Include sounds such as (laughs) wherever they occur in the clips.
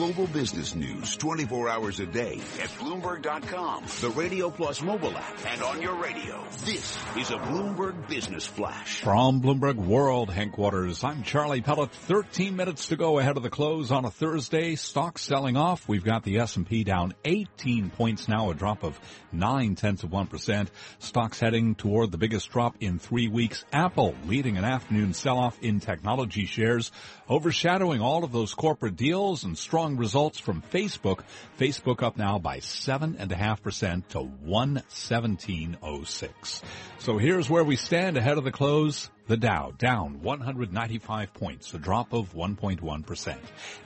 global business news 24 hours a day at Bloomberg.com, the Radio Plus mobile app, and on your radio. This is a Bloomberg Business Flash. From Bloomberg World Headquarters, I'm Charlie Pellett. 13 minutes to go ahead of the close on a Thursday. Stocks selling off. We've got the S&P down 18 points now, a drop of 9 tenths of 1%. Stocks heading toward the biggest drop in three weeks. Apple leading an afternoon sell-off in technology shares, overshadowing all of those corporate deals and strong results from Facebook. Facebook up now by 7.5% to 117.06. So here's where we stand ahead of the close. The Dow down 195 points, a drop of 1.1%.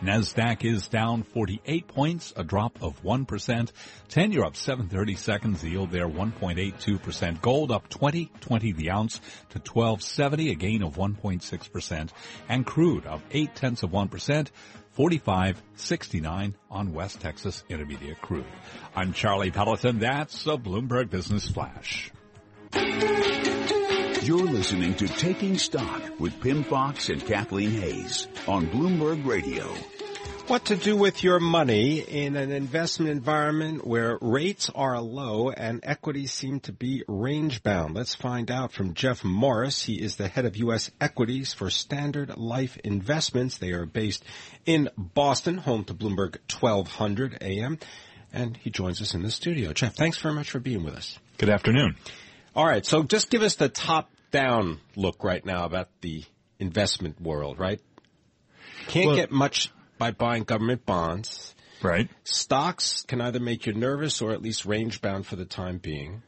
Nasdaq is down 48 points, a drop of 1%. 10 year up 730 seconds, yield there 1.82%. Gold up 20, 20 the ounce to 1270, a gain of 1.6%. And crude up 8 tenths of 1%. 45.69 on West Texas Intermediate crude. I'm Charlie Pelleton. That's a Bloomberg Business Flash. You're listening to Taking Stock with Pimm Fox and Kathleen Hays on Bloomberg Radio. What to do with your money in an investment environment where rates are low and equities seem to be range bound? Let's find out from Jeff Morris. He is the head of U.S. equities for Standard Life Investments. They are based in Boston, home to Bloomberg 1200 AM. And he joins us in the studio. Jeff, thanks very much for being with us. Good afternoon. All right. So just give us the top down look right now about the investment world, right? Can't well, get much by buying government bonds. Right. Stocks can either make you nervous or at least range bound for the time being.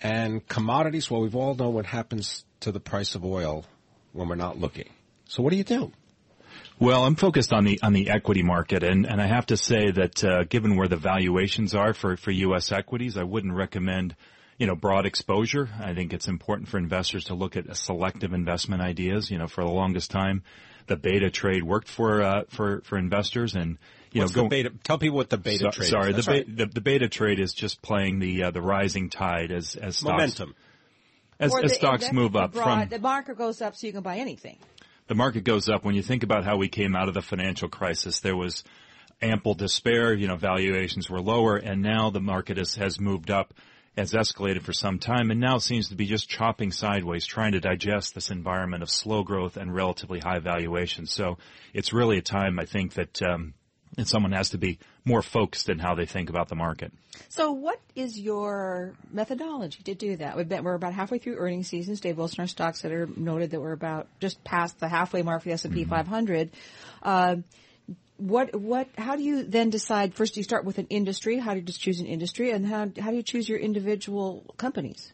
And commodities, well, we've all know what happens to the price of oil when we're not looking. So what do you do? Well, I'm focused on the on the equity market, and, and I have to say that uh, given where the valuations are for, for U.S. equities, I wouldn't recommend you know, broad exposure. I think it's important for investors to look at selective investment ideas. You know, for the longest time, the beta trade worked for uh, for for investors, and you What's know, go, beta, tell people what the beta so, trade. Sorry, is. the, right. the, the beta trade is just playing the uh, the rising tide as as stocks, momentum. As, as stocks move up broad, from the market goes up, so you can buy anything. The market goes up when you think about how we came out of the financial crisis. There was ample despair. You know, valuations were lower, and now the market has has moved up has escalated for some time and now seems to be just chopping sideways, trying to digest this environment of slow growth and relatively high valuation. So it's really a time, I think, that um, that someone has to be more focused in how they think about the market. So, what is your methodology to do that? We've been, we're about halfway through earnings season. Dave Wilson, our stock setter, noted that we're about just past the halfway mark for the S and P mm-hmm. 500. Uh, what what how do you then decide first you start with an industry how do you just choose an industry and how how do you choose your individual companies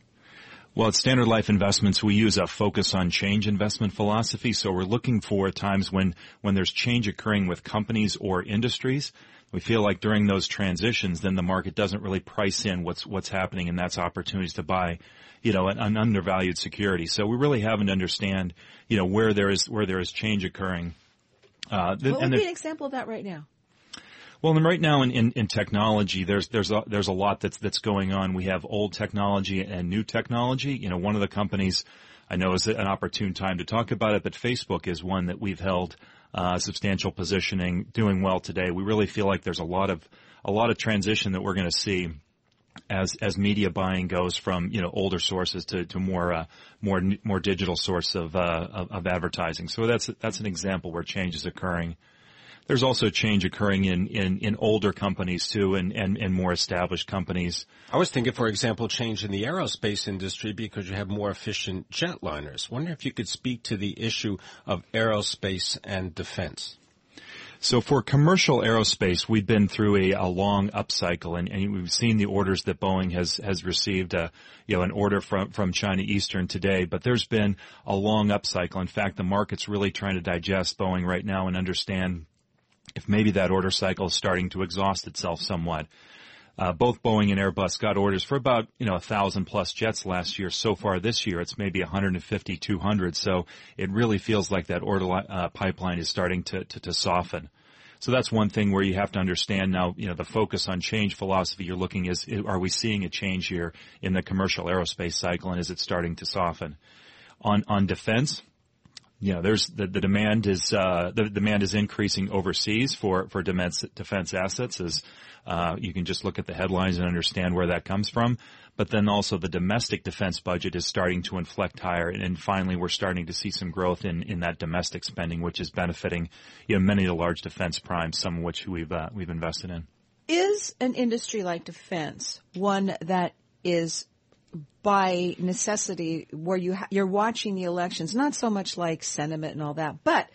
well, at Standard Life Investments, we use a focus on change investment philosophy. So we're looking for times when, when there's change occurring with companies or industries. We feel like during those transitions, then the market doesn't really price in what's, what's happening and that's opportunities to buy, you know, an, an undervalued security. So we really haven't understand, you know, where there is, where there is change occurring uh, th- what would be an example of that right now? Well, right now in, in, in, technology, there's there's a, there's a lot that's that's going on. We have old technology and new technology. You know, one of the companies I know is an opportune time to talk about it, but Facebook is one that we've held uh, substantial positioning, doing well today. We really feel like there's a lot of a lot of transition that we're going to see as as media buying goes from you know older sources to to more uh, more more digital source of, uh, of, of advertising. So that's that's an example where change is occurring. There's also change occurring in, in, in older companies too, and, and, and more established companies. I was thinking, for example, change in the aerospace industry because you have more efficient jetliners. Wonder if you could speak to the issue of aerospace and defense. So for commercial aerospace, we've been through a, a long upcycle, and, and, we've seen the orders that Boeing has has received. A, uh, you know, an order from from China Eastern today, but there's been a long upcycle. In fact, the market's really trying to digest Boeing right now and understand if maybe that order cycle is starting to exhaust itself somewhat. Uh, both Boeing and Airbus got orders for about, you know, a thousand plus jets last year. So far this year, it's maybe 150, 200. So it really feels like that order uh, pipeline is starting to, to, to soften. So that's one thing where you have to understand now, you know, the focus on change philosophy you're looking is, are we seeing a change here in the commercial aerospace cycle and is it starting to soften? On, on defense, you know, there's the, the demand is uh, the demand is increasing overseas for for defense defense assets. As uh, you can just look at the headlines and understand where that comes from. But then also the domestic defense budget is starting to inflect higher, and, and finally we're starting to see some growth in in that domestic spending, which is benefiting you know many of the large defense primes, some of which we've uh, we've invested in. Is an industry like defense one that is by necessity where you ha- you're watching the elections, not so much like sentiment and all that, but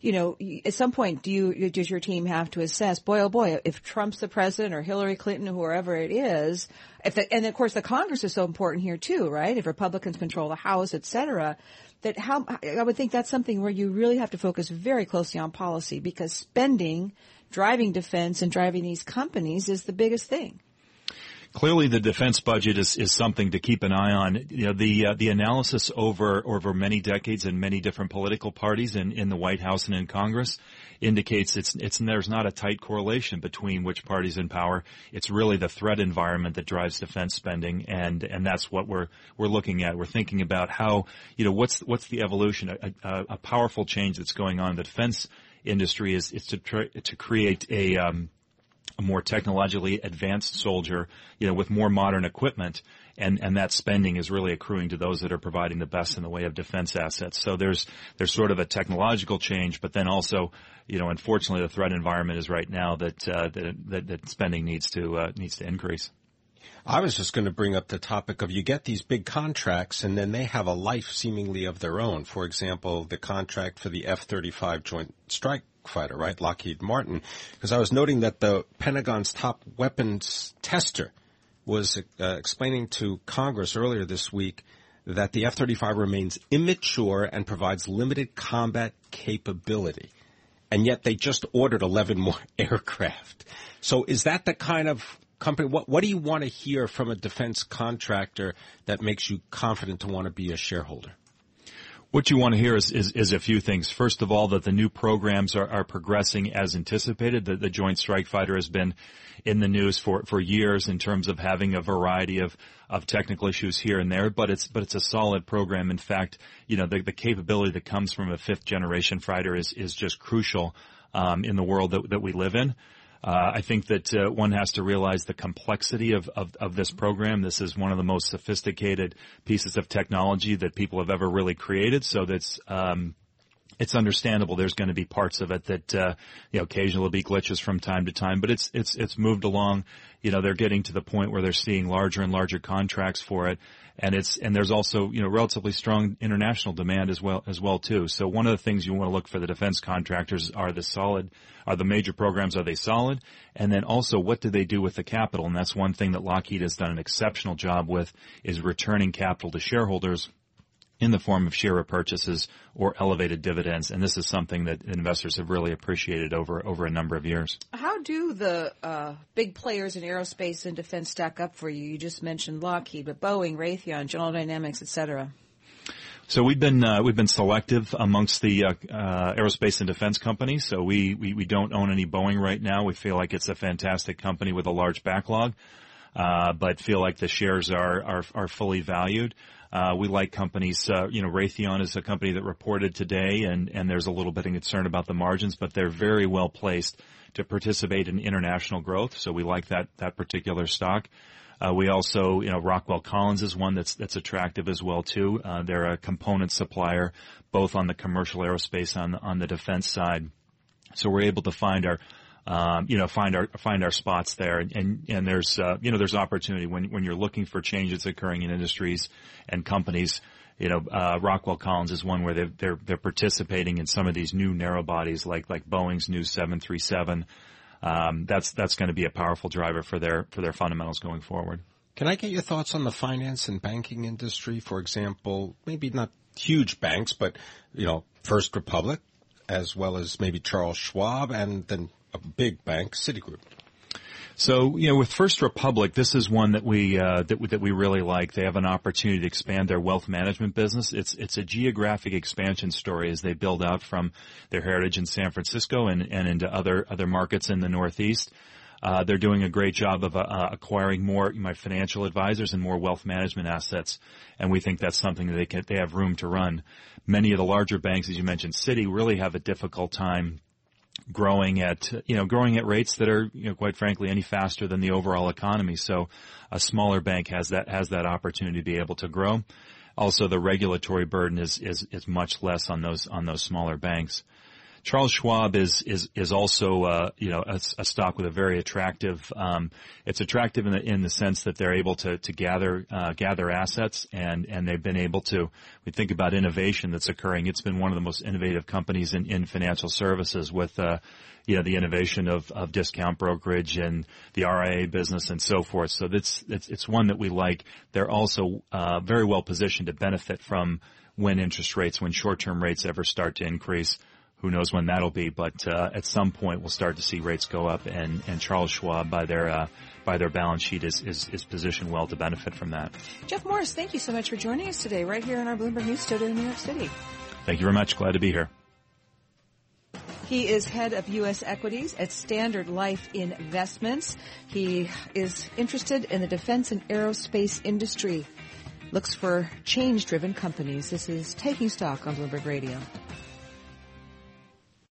you know, at some point, do you does your team have to assess? Boy, oh boy, if Trump's the president or Hillary Clinton, whoever it is, if the, and of course the Congress is so important here too, right? If Republicans control the House, et cetera, that how I would think that's something where you really have to focus very closely on policy because spending, driving defense, and driving these companies is the biggest thing clearly the defense budget is, is something to keep an eye on. You know, the uh, the analysis over over many decades and many different political parties in, in the White House and in Congress indicates it's it's there's not a tight correlation between which party's in power. It's really the threat environment that drives defense spending, and and that's what we're we're looking at. We're thinking about how you know what's what's the evolution, a, a, a powerful change that's going on. In the defense industry is is to to create a um, a more technologically advanced soldier, you know, with more modern equipment, and and that spending is really accruing to those that are providing the best in the way of defense assets. So there's there's sort of a technological change, but then also, you know, unfortunately, the threat environment is right now that uh, that, that, that spending needs to uh, needs to increase. I was just going to bring up the topic of you get these big contracts and then they have a life seemingly of their own. For example, the contract for the F-35 Joint Strike fighter, right? Lockheed Martin. Because I was noting that the Pentagon's top weapons tester was uh, explaining to Congress earlier this week that the F-35 remains immature and provides limited combat capability. And yet they just ordered 11 more (laughs) aircraft. So is that the kind of company, what, what do you want to hear from a defense contractor that makes you confident to want to be a shareholder? What you want to hear is, is, is, a few things. First of all, that the new programs are, are progressing as anticipated. The, the Joint Strike Fighter has been in the news for, for years in terms of having a variety of, of technical issues here and there, but it's, but it's a solid program. In fact, you know, the, the capability that comes from a fifth generation fighter is, is just crucial, um, in the world that, that we live in. Uh, I think that uh, one has to realize the complexity of, of, of, this program. This is one of the most sophisticated pieces of technology that people have ever really created. So that's um, it's understandable. There's going to be parts of it that uh, you know occasionally will be glitches from time to time, but it's it's it's moved along. You know, they're getting to the point where they're seeing larger and larger contracts for it, and it's and there's also you know relatively strong international demand as well as well too. So one of the things you want to look for the defense contractors are the solid are the major programs are they solid, and then also what do they do with the capital? And that's one thing that Lockheed has done an exceptional job with is returning capital to shareholders in the form of share repurchases or elevated dividends, and this is something that investors have really appreciated over over a number of years. How do the uh, big players in aerospace and defense stack up for you? You just mentioned Lockheed, but Boeing, Raytheon, General Dynamics, etc. So we've been uh, we've been selective amongst the uh, uh, aerospace and defense companies. So we, we we don't own any Boeing right now. We feel like it's a fantastic company with a large backlog, uh, but feel like the shares are are, are fully valued. Uh, we like companies, uh, you know, Raytheon is a company that reported today and, and there's a little bit of concern about the margins, but they're very well placed to participate in international growth. So we like that, that particular stock. Uh, we also, you know, Rockwell Collins is one that's that's attractive as well too. Uh, they're a component supplier, both on the commercial aerospace on on the defense side. So we're able to find our um, you know, find our find our spots there. And and, and there's uh, you know there's opportunity when when you're looking for changes occurring in industries and companies. You know, uh, Rockwell Collins is one where they're, they're they're participating in some of these new narrow bodies, like like Boeing's new 737. Um, that's that's going to be a powerful driver for their for their fundamentals going forward. Can I get your thoughts on the finance and banking industry? For example, maybe not huge banks, but you know, First Republic, as well as maybe Charles Schwab, and then a big bank, Citigroup. So, you know, with First Republic, this is one that we uh, that, that we really like. They have an opportunity to expand their wealth management business. It's it's a geographic expansion story as they build out from their heritage in San Francisco and, and into other other markets in the Northeast. Uh, they're doing a great job of uh, acquiring more my financial advisors and more wealth management assets, and we think that's something that they can they have room to run. Many of the larger banks, as you mentioned, Citi, really have a difficult time growing at you know growing at rates that are you know quite frankly any faster than the overall economy. So a smaller bank has that has that opportunity to be able to grow. Also, the regulatory burden is is is much less on those on those smaller banks. Charles Schwab is is is also uh, you know a, a, stock with a very attractive. Um, it's attractive in the in the sense that they're able to to gather uh, gather assets and and they've been able to. We think about innovation that's occurring. It's been one of the most innovative companies in in financial services with. Uh, you know, the innovation of, of discount brokerage and the RIA business and so forth. So it's, it's, it's one that we like. They're also, uh, very well positioned to benefit from when interest rates, when short-term rates ever start to increase. Who knows when that'll be, but uh, at some point we'll start to see rates go up, and, and Charles Schwab, by their uh, by their balance sheet, is, is is positioned well to benefit from that. Jeff Morris, thank you so much for joining us today, right here in our Bloomberg News studio in New York City. Thank you very much. Glad to be here. He is head of U.S. equities at Standard Life Investments. He is interested in the defense and aerospace industry. Looks for change-driven companies. This is Taking Stock on Bloomberg Radio.